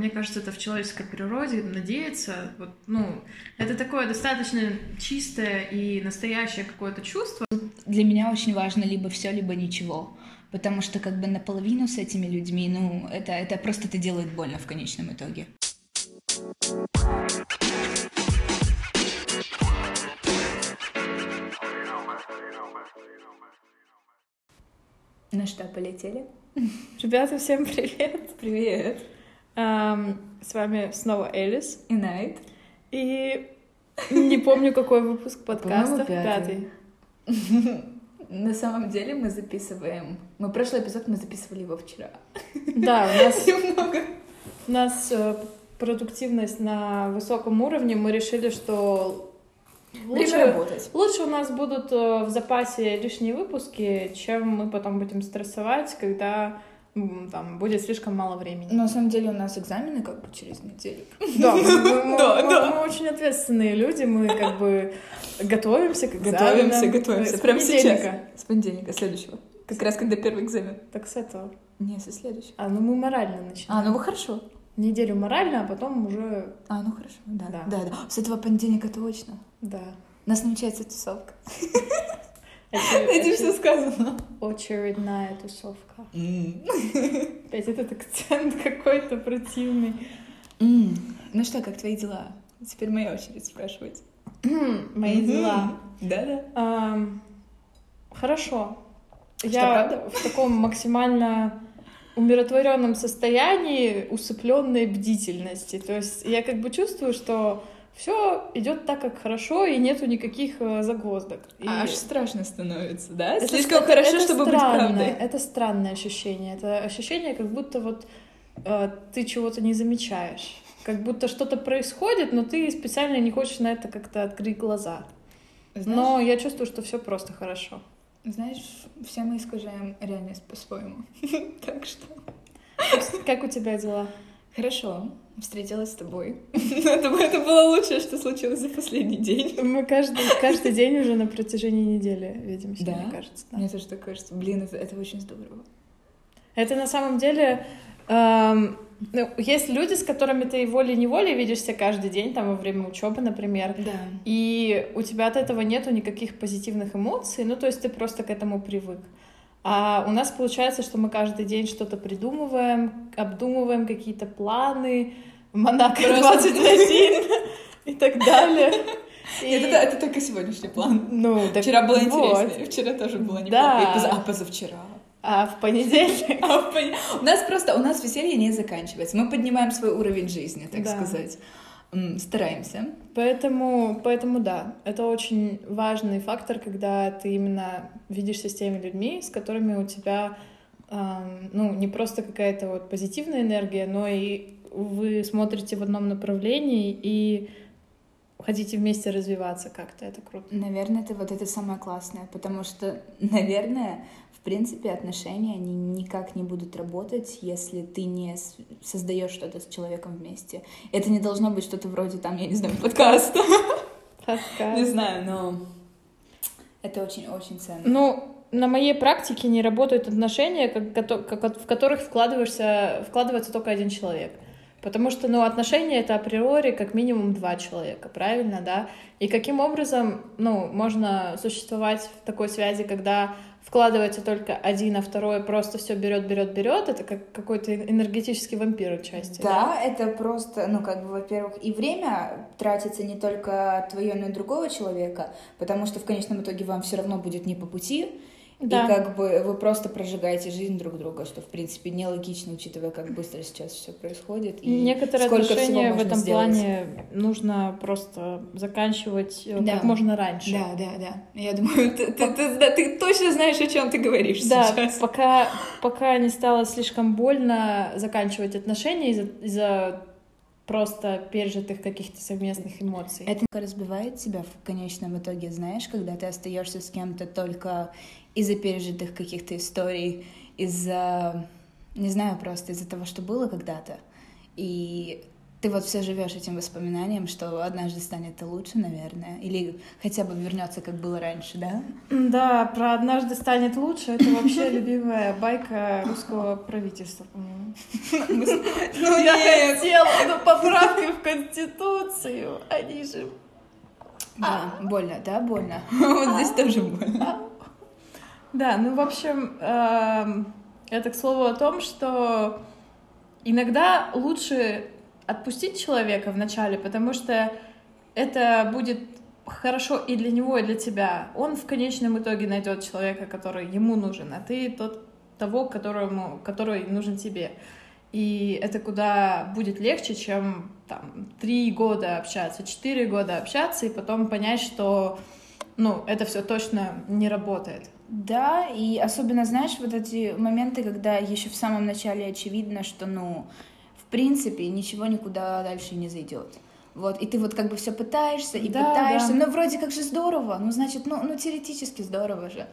мне кажется, это в человеческой природе, надеяться, вот, ну, это такое достаточно чистое и настоящее какое-то чувство. Для меня очень важно либо все, либо ничего. Потому что как бы наполовину с этими людьми, ну, это, это просто это делает больно в конечном итоге. Ну что, полетели? Ребята, всем привет! Привет! С вами снова Элис. И Найт. И не помню, какой выпуск подкаста. Пятый. На самом деле мы записываем... Мы прошлый эпизод мы записывали его вчера. Да, у нас... Немного. У нас э, продуктивность на высоком уровне. Мы решили, что Лучше, работать. Лучше у нас будут э, в запасе лишние выпуски, чем мы потом будем стрессовать, когда там будет слишком мало времени. Но на самом деле у нас экзамены как бы через неделю. Да, мы, мы, мы, мы очень ответственные люди, мы как бы готовимся к экзаменам. Готовимся, готовимся. Прям сейчас. С понедельника, следующего. Как раз когда первый экзамен. Так с этого. Не, со следующего. А, ну мы морально начинаем. А, ну вы хорошо. Неделю морально, а потом уже... А, ну хорошо, да. Да, да. да. С этого понедельника точно. Да. У нас намечается тусовка. Этим все сказано. Очередная тусовка. Опять этот акцент какой-то противный. Ну что, как твои дела? Теперь моя очередь спрашивать. Мои дела. Да-да. Хорошо. Я в таком максимально умиротворенном состоянии усыпленной бдительности. То есть я как бы чувствую, что все идет так, как хорошо, и нету никаких э, загвоздок. И... Аж страшно становится, да? Это Слишком хорошо, это чтобы странное, быть правдой. Это странное ощущение. Это ощущение, как будто вот э, ты чего-то не замечаешь. Как будто что-то происходит, но ты специально не хочешь на это как-то открыть глаза. Знаешь, но я чувствую, что все просто хорошо. Знаешь, все мы искажаем реальность по-своему. так что... Как у тебя дела? Хорошо. Встретилась с тобой. это, это было лучшее, что случилось за последний день. Мы каждый, каждый день уже на протяжении недели видимся, да? мне кажется. Да. Мне тоже так кажется. Блин, это, это очень здорово. Это на самом деле... Эм, ну, есть люди, с которыми ты волей-неволей видишься каждый день, там, во время учебы, например. Да. И у тебя от этого нету никаких позитивных эмоций, ну, то есть ты просто к этому привык. А у нас получается, что мы каждый день что-то придумываем, обдумываем какие-то планы, Монако 21 и так далее. И... Это, это только сегодняшний план. Ну, так Вчера было вот. интереснее, вчера тоже было неплохо, да. А позавчера. А в понедельник? а в пон... У нас просто, у нас веселье не заканчивается. Мы поднимаем свой уровень жизни, так да. сказать. Стараемся. Поэтому, поэтому да, это очень важный фактор, когда ты именно видишься с теми людьми, с которыми у тебя ну, не просто какая-то вот позитивная энергия, но и вы смотрите в одном направлении и хотите вместе развиваться как-то, это круто. Наверное, это вот это самое классное, потому что, наверное, в принципе, отношения, они никак не будут работать, если ты не создаешь что-то с человеком вместе. Это не должно быть что-то вроде там, я не знаю, подкаста. Подкаст. Не знаю, но это очень-очень ценно. Ну, на моей практике не работают отношения, в которых вкладываешься, вкладывается только один человек. Потому что, ну, отношения — это априори как минимум два человека, правильно, да? И каким образом, ну, можно существовать в такой связи, когда вкладывается только один, а второй просто все берет, берет, берет, это как какой-то энергетический вампир отчасти. Да, да, это просто, ну, как бы, во-первых, и время тратится не только твое, но и другого человека, потому что в конечном итоге вам все равно будет не по пути, да. И как бы вы просто прожигаете жизнь друг друга, что в принципе нелогично, учитывая, как быстро сейчас все происходит. И Некоторые сколько отношения в этом сделать. плане нужно просто заканчивать э, да. как можно раньше. Да, да, да. Я думаю, ты, ты, ты, да, ты точно знаешь, о чем ты говоришь да, сейчас. Пока, пока не стало слишком больно заканчивать отношения из-за из просто пережитых каких-то совместных эмоций. Это разбивает тебя в конечном итоге, знаешь, когда ты остаешься с кем-то только из-за пережитых каких-то историй, из-за, не знаю, просто из-за того, что было когда-то. И ты вот все живешь этим воспоминанием, что однажды станет лучше, наверное, или хотя бы вернется, как было раньше, да? Да, про однажды станет лучше. Это вообще любимая байка русского правительства, по-моему. Ну, я хотела, но поправки в Конституцию, они же... Да, больно, да, больно. Вот здесь тоже больно. Да, ну, в общем, эм, это к слову о том, что иногда лучше отпустить человека вначале, потому что это будет хорошо и для него, и для тебя. Он в конечном итоге найдет человека, который ему нужен, а ты тот того, которому, который нужен тебе. И это куда будет легче, чем там три года общаться, четыре года общаться, и потом понять, что ну, это все точно не работает. Да, и особенно, знаешь, вот эти моменты, когда еще в самом начале очевидно, что, ну, принципе ничего никуда дальше не зайдет. Вот, и ты вот как бы все пытаешься и да, пытаешься, да. ну вроде как же здорово, ну значит, ну, ну теоретически здорово же.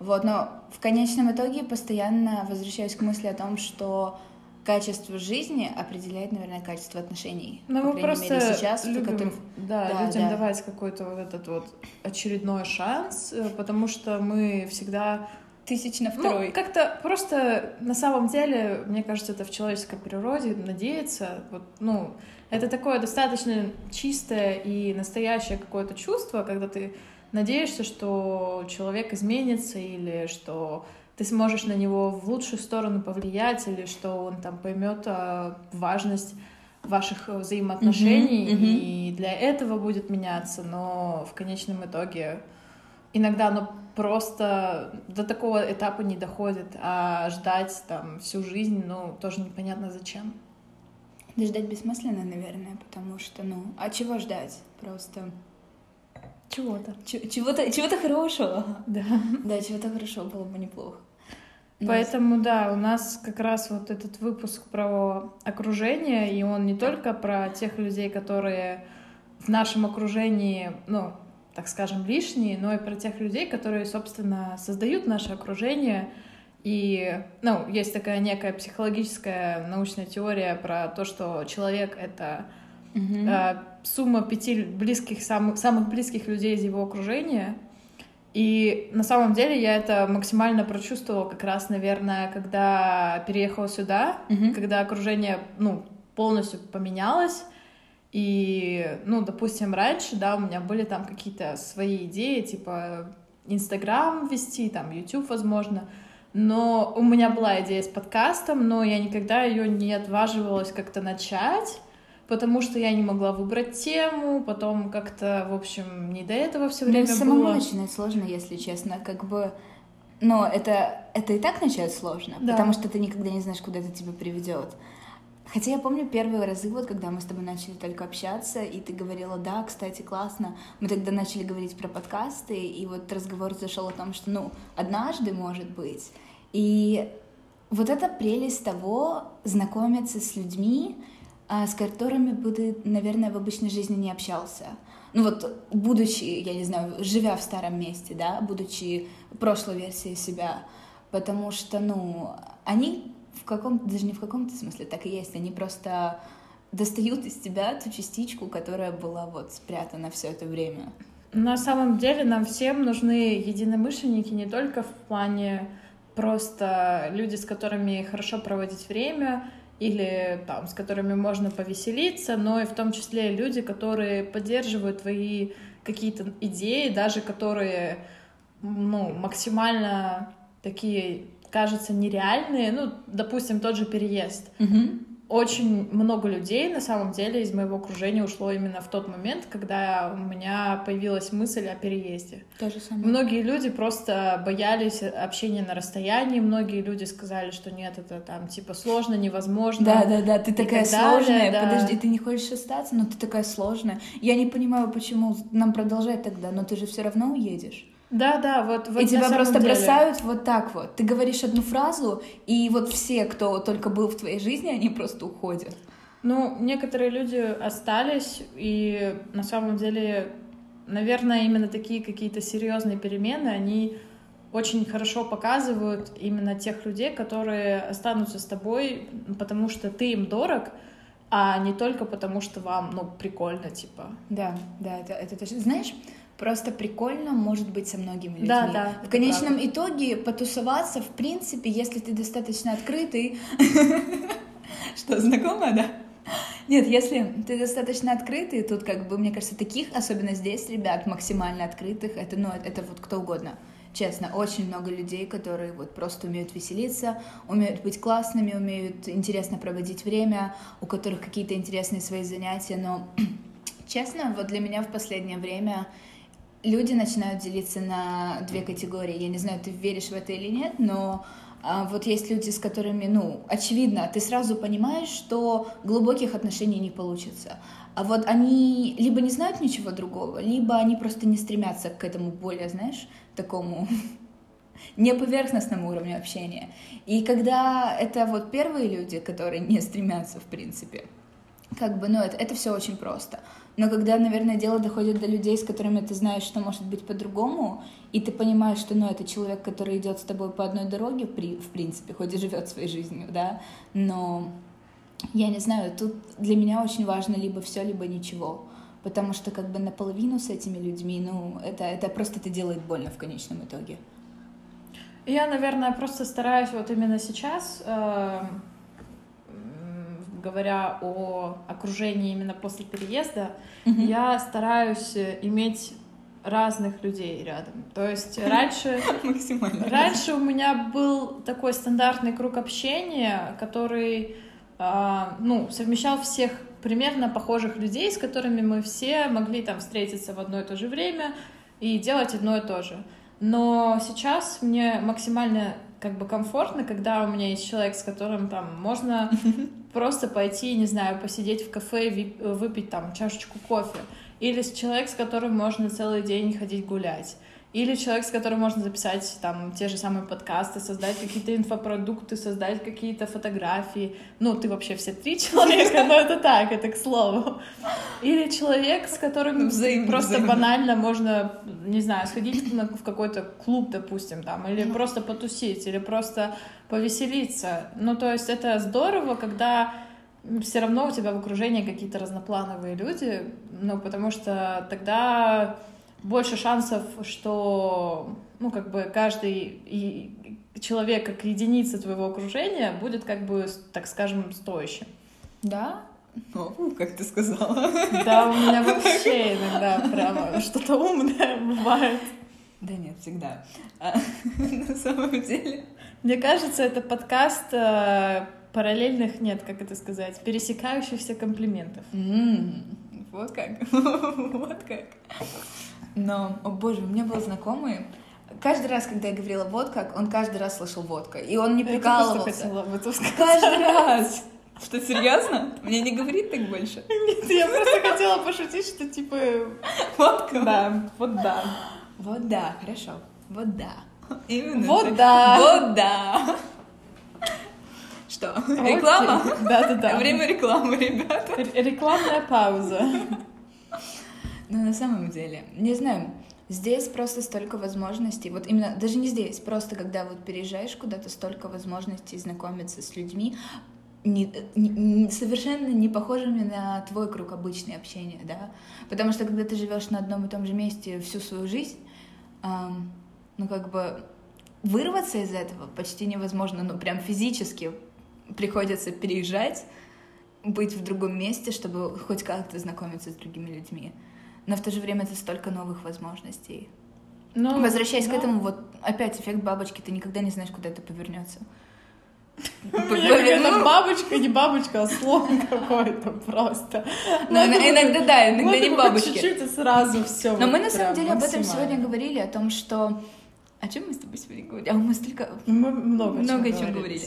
Вот, но в конечном итоге постоянно возвращаюсь к мысли о том, что качество жизни определяет, наверное, качество отношений. Ну, мы просто мере, сейчас, любим, которых... да, да, людям да. давать какой-то вот этот вот очередной шанс, э, потому что мы всегда тысяч на второй. Ну, как-то просто на самом деле, мне кажется, это в человеческой природе надеяться. Вот, ну, это такое достаточно чистое и настоящее какое-то чувство, когда ты надеешься, что человек изменится или что ты сможешь на него в лучшую сторону повлиять или что он там поймет а, важность ваших взаимоотношений mm-hmm, mm-hmm. и для этого будет меняться, но в конечном итоге иногда оно просто до такого этапа не доходит, а ждать там всю жизнь, ну, тоже непонятно зачем. Да ждать бессмысленно, наверное, потому что, ну, а чего ждать? Просто... Чего-то. Чего-то чего хорошего. Да. Да, чего-то хорошего было бы неплохо. Поэтому, да, у нас как раз вот этот выпуск про окружение, и он не только про тех людей, которые в нашем окружении, ну, так скажем, лишние, но и про тех людей, которые, собственно, создают наше окружение. И, ну, есть такая некая психологическая научная теория про то, что человек — это mm-hmm. э, сумма пяти близких, самых, самых близких людей из его окружения. И на самом деле я это максимально прочувствовала как раз, наверное, когда переехала сюда, mm-hmm. когда окружение, ну, полностью поменялось, и, ну, допустим, раньше, да, у меня были там какие-то свои идеи, типа Инстаграм вести, там, YouTube, возможно. Но у меня была идея с подкастом, но я никогда ее не отваживалась как-то начать, потому что я не могла выбрать тему, потом как-то, в общем, не до этого все время да, было. самому начинать сложно, если честно, как бы... Но это, это и так начать сложно, да. потому что ты никогда не знаешь, куда это тебя приведет. Хотя я помню первые разы, вот когда мы с тобой начали только общаться, и ты говорила, да, кстати, классно. Мы тогда начали говорить про подкасты, и вот разговор зашел о том, что, ну, однажды, может быть. И вот эта прелесть того, знакомиться с людьми, с которыми бы ты, наверное, в обычной жизни не общался. Ну вот, будучи, я не знаю, живя в старом месте, да, будучи прошлой версией себя, потому что, ну, они в каком даже не в каком-то смысле так и есть. Они просто достают из тебя ту частичку, которая была вот спрятана все это время. На самом деле нам всем нужны единомышленники не только в плане просто люди, с которыми хорошо проводить время, или там, с которыми можно повеселиться, но и в том числе люди, которые поддерживают твои какие-то идеи, даже которые ну, максимально такие кажутся нереальные, ну, допустим, тот же переезд. Угу. Очень много людей, на самом деле, из моего окружения ушло именно в тот момент, когда у меня появилась мысль о переезде. То же самое. Многие люди просто боялись общения на расстоянии, многие люди сказали, что нет, это там типа сложно, невозможно. Да, да, да, ты такая сложная, да. подожди, ты не хочешь остаться, но ты такая сложная. Я не понимаю, почему нам продолжать тогда, но ты же все равно уедешь. Да, да, вот, вот И тебя просто деле. бросают вот так вот. Ты говоришь одну фразу, и вот все, кто только был в твоей жизни, они просто уходят. Ну, некоторые люди остались, и на самом деле, наверное, именно такие какие-то серьезные перемены, они очень хорошо показывают именно тех людей, которые останутся с тобой, потому что ты им дорог, а не только потому, что вам, ну, прикольно, типа. Да, да, это, это точно. Знаешь, просто прикольно может быть со многими людьми. Да, да. В конечном правда. итоге потусоваться, в принципе, если ты достаточно открытый... Что, знакомо, да? Нет, если ты достаточно открытый, тут как бы, мне кажется, таких, особенно здесь, ребят, максимально открытых, это, ну, это вот кто угодно. Честно, очень много людей, которые вот просто умеют веселиться, умеют быть классными, умеют интересно проводить время, у которых какие-то интересные свои занятия, но честно, вот для меня в последнее время люди начинают делиться на две категории. Я не знаю, ты веришь в это или нет, но а, вот есть люди, с которыми, ну, очевидно, ты сразу понимаешь, что глубоких отношений не получится. А вот они либо не знают ничего другого, либо они просто не стремятся к этому более, знаешь, такому не поверхностному уровню общения. И когда это вот первые люди, которые не стремятся, в принципе, как бы, ну, это, это все очень просто. Но когда, наверное, дело доходит до людей, с которыми ты знаешь, что может быть по-другому, и ты понимаешь, что, ну, это человек, который идет с тобой по одной дороге, при, в принципе, хоть и живет своей жизнью, да, но я не знаю, тут для меня очень важно либо все, либо ничего. Потому что как бы наполовину с этими людьми, ну, это, это просто это делает больно в конечном итоге. Я, наверное, просто стараюсь вот именно сейчас, э, говоря о окружении именно после переезда, mm-hmm. я стараюсь иметь разных людей рядом. То есть раньше... Максимально. Раньше у меня был такой стандартный круг общения, который а, ну, совмещал всех примерно похожих людей, с которыми мы все могли там встретиться в одно и то же время и делать одно и то же. Но сейчас мне максимально как бы комфортно, когда у меня есть человек, с которым там можно просто пойти, не знаю, посидеть в кафе, выпить там чашечку кофе. Или человек, с которым можно целый день ходить гулять. Или человек, с которым можно записать там те же самые подкасты, создать какие-то инфопродукты, создать какие-то фотографии. Ну, ты вообще все три человека, но это так, это к слову. Или человек, с которым взаимно, просто взаимно. банально можно, не знаю, сходить в какой-то клуб, допустим, там, или просто потусить, или просто повеселиться. Ну, то есть это здорово, когда все равно у тебя в окружении какие-то разноплановые люди, ну, потому что тогда больше шансов, что, ну, как бы каждый человек как единица твоего окружения будет, как бы, так скажем, стоящим. Да? О, как ты сказала. Да, у меня вообще иногда прямо что-то умное бывает. Да нет, всегда. А, на самом деле. Мне кажется, это подкаст э, параллельных, нет, как это сказать, пересекающихся комплиментов. Mm, вот как. вот как. Но, о боже, у меня был знакомый, каждый раз, когда я говорила вот как, он каждый раз слышал водка. И он не прикалывался. Я хотела Каждый раз. Что, серьезно? Мне не говорит так больше? Нет, я просто хотела пошутить, что типа... Водка? Да, вот да. Вот да, хорошо. Вот да. Именно. Вот да. Вот да. Что? Реклама? Да-да-да. Время рекламы, ребята. Рекламная пауза. Но на самом деле, не знаю, здесь просто столько возможностей. Вот именно, даже не здесь, просто когда вот переезжаешь куда-то, столько возможностей знакомиться с людьми, не, не, совершенно не похожими на твой круг обычное общения, да, потому что когда ты живешь на одном и том же месте всю свою жизнь, эм, ну как бы вырваться из этого почти невозможно, ну прям физически приходится переезжать, быть в другом месте, чтобы хоть как-то знакомиться с другими людьми но в то же время это столько новых возможностей. Но, Возвращаясь но... к этому, вот опять эффект бабочки, ты никогда не знаешь, куда это повернется. Это бабочка, не бабочка, а слон какой-то просто. Ну, иногда да, иногда не бабочки. Чуть-чуть и сразу все. Но мы на самом деле об этом сегодня говорили, о том, что... О чем мы с тобой сегодня говорили? А мы столько... Мы много, много о чем говорили.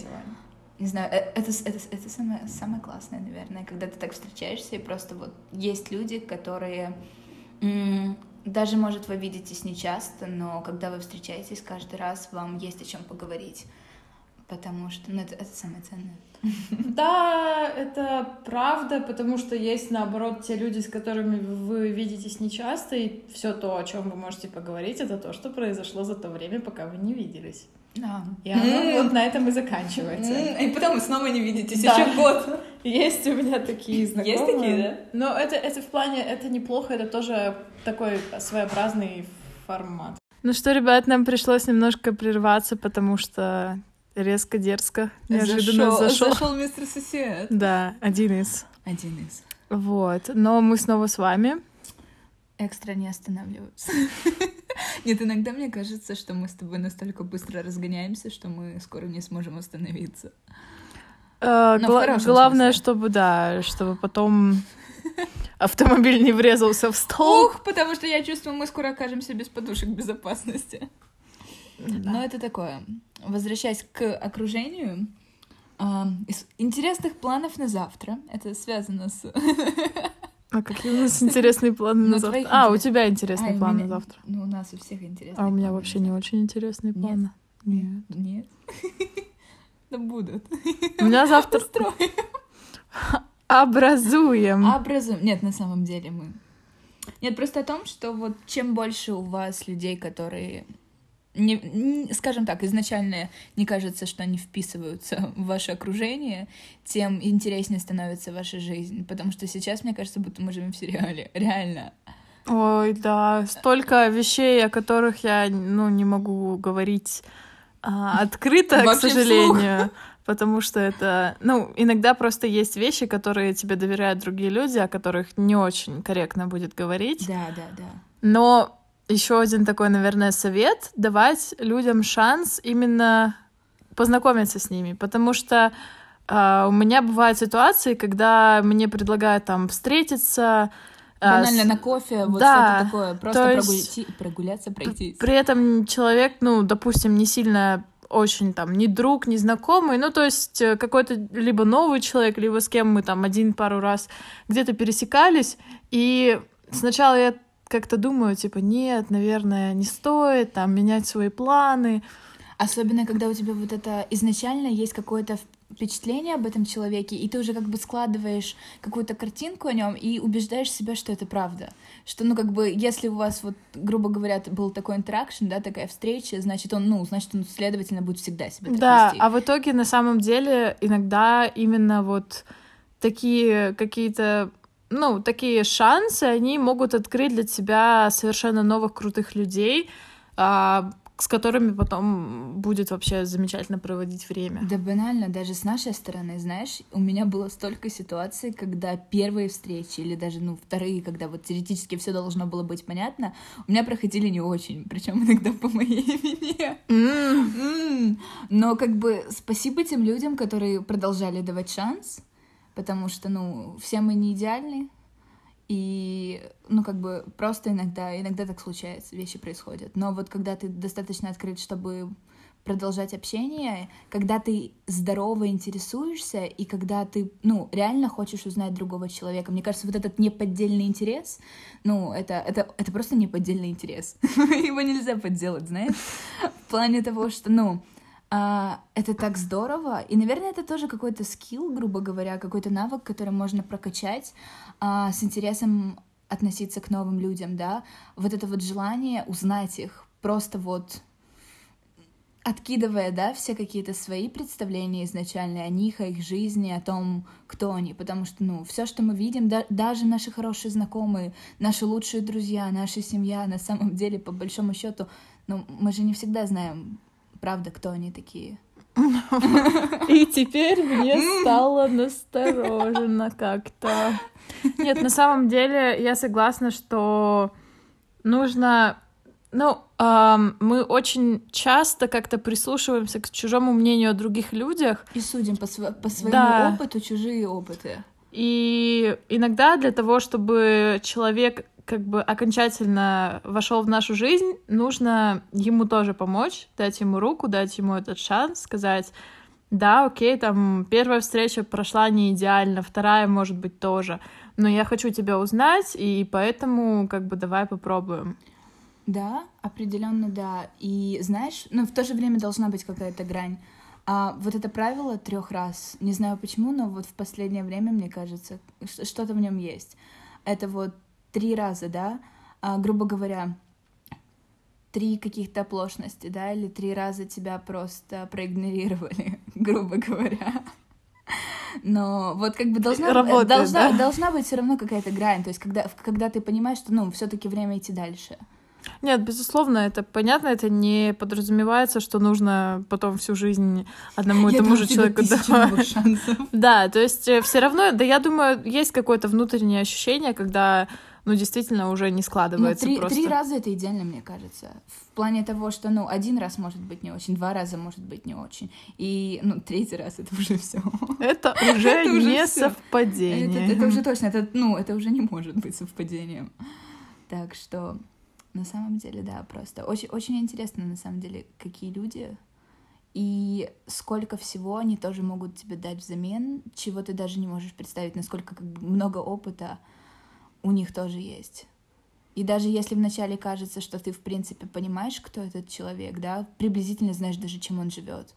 Не знаю, э, это, это, это самое, самое классное, наверное, когда ты так встречаешься, и просто вот есть люди, которые даже, может, вы видитесь нечасто, но когда вы встречаетесь каждый раз, вам есть о чем поговорить. Потому что, ну, это, это самое ценное. Да, это правда, потому что есть, наоборот, те люди, с которыми вы видитесь нечасто, и все то, о чем вы можете поговорить, это то, что произошло за то время, пока вы не виделись. Да. И оно вот на этом и заканчивается. И потом вы снова не видитесь да. еще год. Есть у меня такие знакомые. Есть такие, да? Но это, это в плане, это неплохо, это тоже такой своеобразный формат. Ну что, ребят, нам пришлось немножко прерваться, потому что резко, дерзко, неожиданно зашел. Зашел, зашел мистер сосед. Да, один из. Один из. Вот, но мы снова с вами. Экстра не останавливаются. Нет, иногда мне кажется, что мы с тобой настолько быстро разгоняемся, что мы скоро не сможем остановиться. Э, главное, чтобы, да, чтобы потом автомобиль не врезался в стол. Ух, потому что я чувствую, мы скоро окажемся без подушек безопасности. Да. Но это такое. Возвращаясь к окружению, из интересных планов на завтра. Это связано с... А какие у нас интересные планы на завтра? А, у тебя интересные планы на завтра. Ну, у нас у всех интересные А у меня вообще не очень интересные планы. Нет. Нет. Да будут. У меня завтра... Образуем. Образуем. Нет, на самом деле мы... Нет, просто о том, что вот чем больше у вас людей, которые не, не, скажем так, изначально не кажется, что они вписываются в ваше окружение, тем интереснее становится ваша жизнь. Потому что сейчас, мне кажется, будто мы живем в сериале. Реально. Ой, да, столько вещей, о которых я, ну, не могу говорить а, открыто, к сожалению. Потому что это, ну, иногда просто есть вещи, которые тебе доверяют другие люди, о которых не очень корректно будет говорить. Да, да, да. Но еще один такой, наверное, совет — давать людям шанс именно познакомиться с ними, потому что э, у меня бывают ситуации, когда мне предлагают там встретиться, а, Банально на кофе, вот да, что-то такое, просто прогуляться, прогуляться, пройтись. При этом человек, ну, допустим, не сильно очень там ни друг, ни знакомый, ну, то есть э, какой-то либо новый человек, либо с кем мы там один пару раз где-то пересекались, и сначала я как-то думаю, типа, нет, наверное, не стоит там менять свои планы. Особенно, когда у тебя вот это изначально есть какое-то впечатление об этом человеке, и ты уже как бы складываешь какую-то картинку о нем и убеждаешь себя, что это правда. Что, ну, как бы, если у вас, вот, грубо говоря, был такой интеракшн, да, такая встреча, значит, он, ну, значит, он, следовательно, будет всегда себя так Да, вести. а в итоге, на самом деле, иногда именно вот такие какие-то ну, такие шансы, они могут открыть для тебя совершенно новых крутых людей, а, с которыми потом будет вообще замечательно проводить время. Да банально, даже с нашей стороны, знаешь, у меня было столько ситуаций, когда первые встречи или даже, ну, вторые, когда вот теоретически все должно было быть понятно, у меня проходили не очень, причем иногда по моей вине. Mm. Mm. Но как бы спасибо тем людям, которые продолжали давать шанс, потому что, ну, все мы не идеальны, и, ну, как бы просто иногда, иногда так случается, вещи происходят. Но вот когда ты достаточно открыт, чтобы продолжать общение, когда ты здорово интересуешься, и когда ты, ну, реально хочешь узнать другого человека. Мне кажется, вот этот неподдельный интерес, ну, это, это, это просто неподдельный интерес. Его нельзя подделать, знаешь? В плане того, что, ну, а, это так здорово. И, наверное, это тоже какой-то скилл, грубо говоря, какой-то навык, который можно прокачать а, с интересом относиться к новым людям, да. Вот это вот желание узнать их, просто вот откидывая, да, все какие-то свои представления изначальные о них, о их жизни, о том, кто они, потому что, ну, все, что мы видим, да, даже наши хорошие знакомые, наши лучшие друзья, наша семья, на самом деле, по большому счету, ну, мы же не всегда знаем правда, кто они такие. И теперь мне стало настороженно как-то. Нет, на самом деле я согласна, что нужно... Ну, эм, мы очень часто как-то прислушиваемся к чужому мнению о других людях. И судим по, св- по своему да. опыту чужие опыты. И иногда для того, чтобы человек как бы окончательно вошел в нашу жизнь, нужно ему тоже помочь, дать ему руку, дать ему этот шанс, сказать, да, окей, там первая встреча прошла не идеально, вторая, может быть, тоже, но я хочу тебя узнать, и поэтому как бы давай попробуем. Да, определенно да. И знаешь, ну в то же время должна быть какая-то грань. А вот это правило трех раз, не знаю почему, но вот в последнее время, мне кажется, что-то в нем есть. Это вот три раза, да, а, грубо говоря, три каких-то оплошности, да, или три раза тебя просто проигнорировали, грубо говоря. Но вот как бы должна, Работает, должна, да? должна быть все равно какая-то грань, то есть когда, когда ты понимаешь, что, ну, все-таки время идти дальше. Нет, безусловно, это понятно, это не подразумевается, что нужно потом всю жизнь одному и тому же человеку давать. Да, то есть э, все равно, да, я думаю, есть какое-то внутреннее ощущение, когда ну, действительно уже не складывается ну, три, просто. Три раза это идеально, мне кажется. В плане того, что, ну, один раз может быть не очень, два раза может быть не очень. И, ну, третий раз это уже все. Это уже не совпадение. Это уже точно, это, ну, это уже не может быть совпадением. Так что на самом деле, да, просто очень, очень интересно, на самом деле, какие люди и сколько всего они тоже могут тебе дать взамен, чего ты даже не можешь представить, насколько как бы много опыта у них тоже есть. И даже если вначале кажется, что ты, в принципе, понимаешь, кто этот человек, да, приблизительно знаешь даже, чем он живет,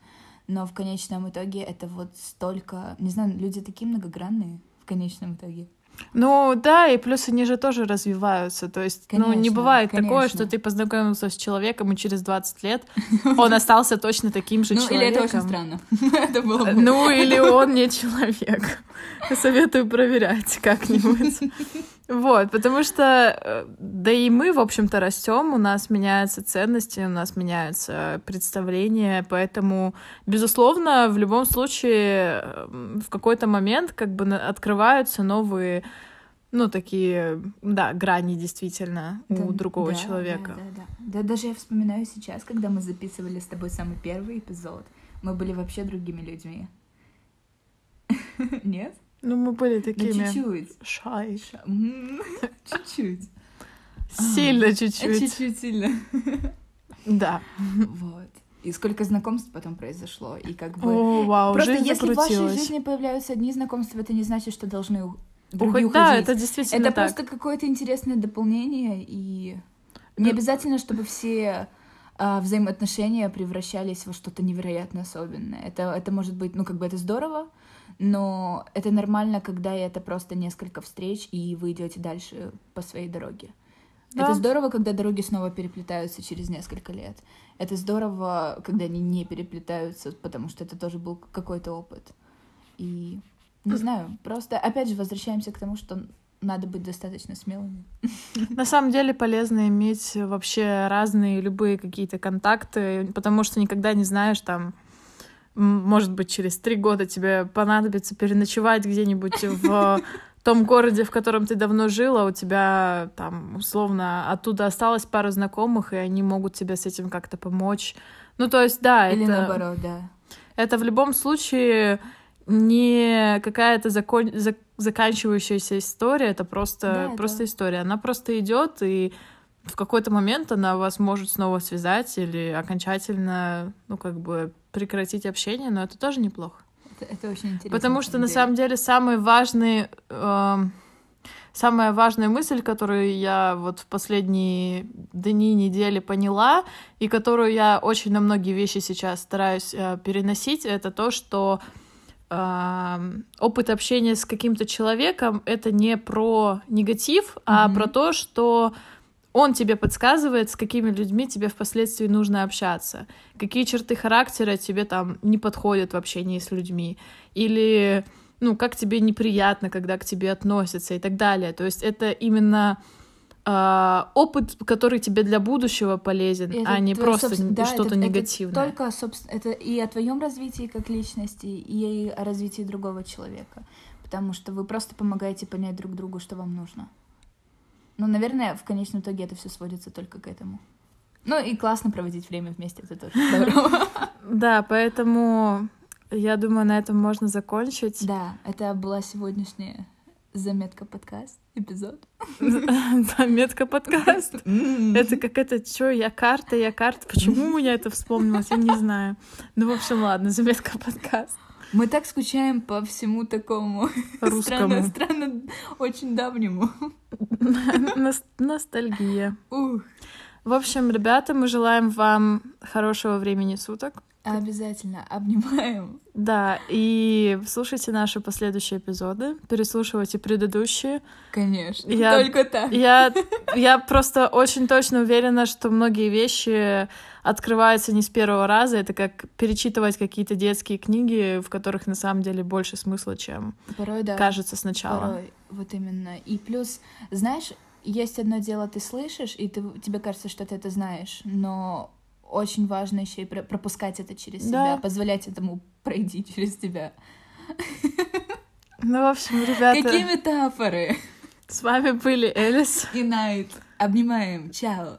но в конечном итоге это вот столько, не знаю, люди такие многогранные в конечном итоге. Ну да, и плюс они же тоже развиваются. То есть, конечно, ну, не бывает конечно. такое, что ты познакомился с человеком, и через 20 лет он остался точно таким же человеком. Ну, или это очень странно. это было бы... Ну, или он не человек. Советую проверять как-нибудь. Вот, потому что, э, да и мы, в общем-то, растем, у нас меняются ценности, у нас меняются представления, поэтому, безусловно, в любом случае, э, в какой-то момент как бы открываются новые ну, такие, да, грани действительно да, у другого да, человека. Да, да, да. Да, даже я вспоминаю сейчас, когда мы записывали с тобой самый первый эпизод, мы были вообще другими людьми. Нет? Ну, мы были такими... Ну, чуть-чуть. Шай. Чуть-чуть. Сильно чуть-чуть. Чуть-чуть сильно. Да. Вот. И сколько знакомств потом произошло, и как бы... О, вау, Просто жизнь если в вашей жизни появляются одни знакомства, это не значит, что должны уходить. Да, это действительно Это так. просто какое-то интересное дополнение, и не обязательно, чтобы все а, взаимоотношения превращались во что-то невероятно особенное. Это, это может быть, ну, как бы это здорово, но это нормально, когда это просто несколько встреч, и вы идете дальше по своей дороге. Да. Это здорово, когда дороги снова переплетаются через несколько лет. Это здорово, когда они не переплетаются, потому что это тоже был какой-то опыт. И не знаю, просто опять же возвращаемся к тому, что надо быть достаточно смелыми. На самом деле полезно иметь вообще разные любые какие-то контакты, потому что никогда не знаешь там, может быть, через три года тебе понадобится переночевать где-нибудь в том городе, в котором ты давно жила, у тебя там условно оттуда осталось пару знакомых, и они могут тебе с этим как-то помочь. Ну, то есть, да, Или это... наоборот, да. Это в любом случае не какая-то закон... зак... заканчивающаяся история, это просто, да, просто да. история. Она просто идет, и в какой-то момент она вас может снова связать или окончательно, ну, как бы прекратить общение, но это тоже неплохо. Это, это очень интересно. Потому что на самом деле самый важный, э, самая важная мысль, которую я вот в последние дни, недели поняла, и которую я очень на многие вещи сейчас стараюсь э, переносить, это то, что э, опыт общения с каким-то человеком это не про негатив, mm-hmm. а про то, что он тебе подсказывает, с какими людьми тебе впоследствии нужно общаться, какие черты характера тебе там не подходят в общении с людьми, или, ну, как тебе неприятно, когда к тебе относятся и так далее. То есть это именно э, опыт, который тебе для будущего полезен, это а не просто да, что-то это, негативное. Это только, собственно, это и о твоем развитии как личности, и о развитии другого человека, потому что вы просто помогаете понять друг другу, что вам нужно. Ну, наверное, в конечном итоге это все сводится только к этому. Ну и классно проводить время вместе, это тоже здорово. Да, поэтому я думаю, на этом можно закончить. Да, это была сегодняшняя заметка подкаст, эпизод. Заметка подкаст. Это как это, что, я карта, я карта. Почему у меня это вспомнилось, я не знаю. Ну, в общем, ладно, заметка подкаст. Мы так скучаем по всему такому русскому. Странно, странно очень давнему. Ностальгия. Ух. В общем, ребята, мы желаем вам хорошего времени суток. Обязательно обнимаем. Да, и слушайте наши последующие эпизоды, переслушивайте предыдущие. Конечно, я, только так. Я, я просто очень точно уверена, что многие вещи открываются не с первого раза. Это как перечитывать какие-то детские книги, в которых на самом деле больше смысла, чем Порой, да. кажется сначала. Порой, вот именно. И плюс, знаешь, есть одно дело, ты слышишь, и ты, тебе кажется, что ты это знаешь, но очень важно еще и пропускать это через да. себя, позволять этому пройти через тебя. Ну, в общем, ребята... Какие метафоры! С вами были Элис и Найт. Обнимаем. Чао.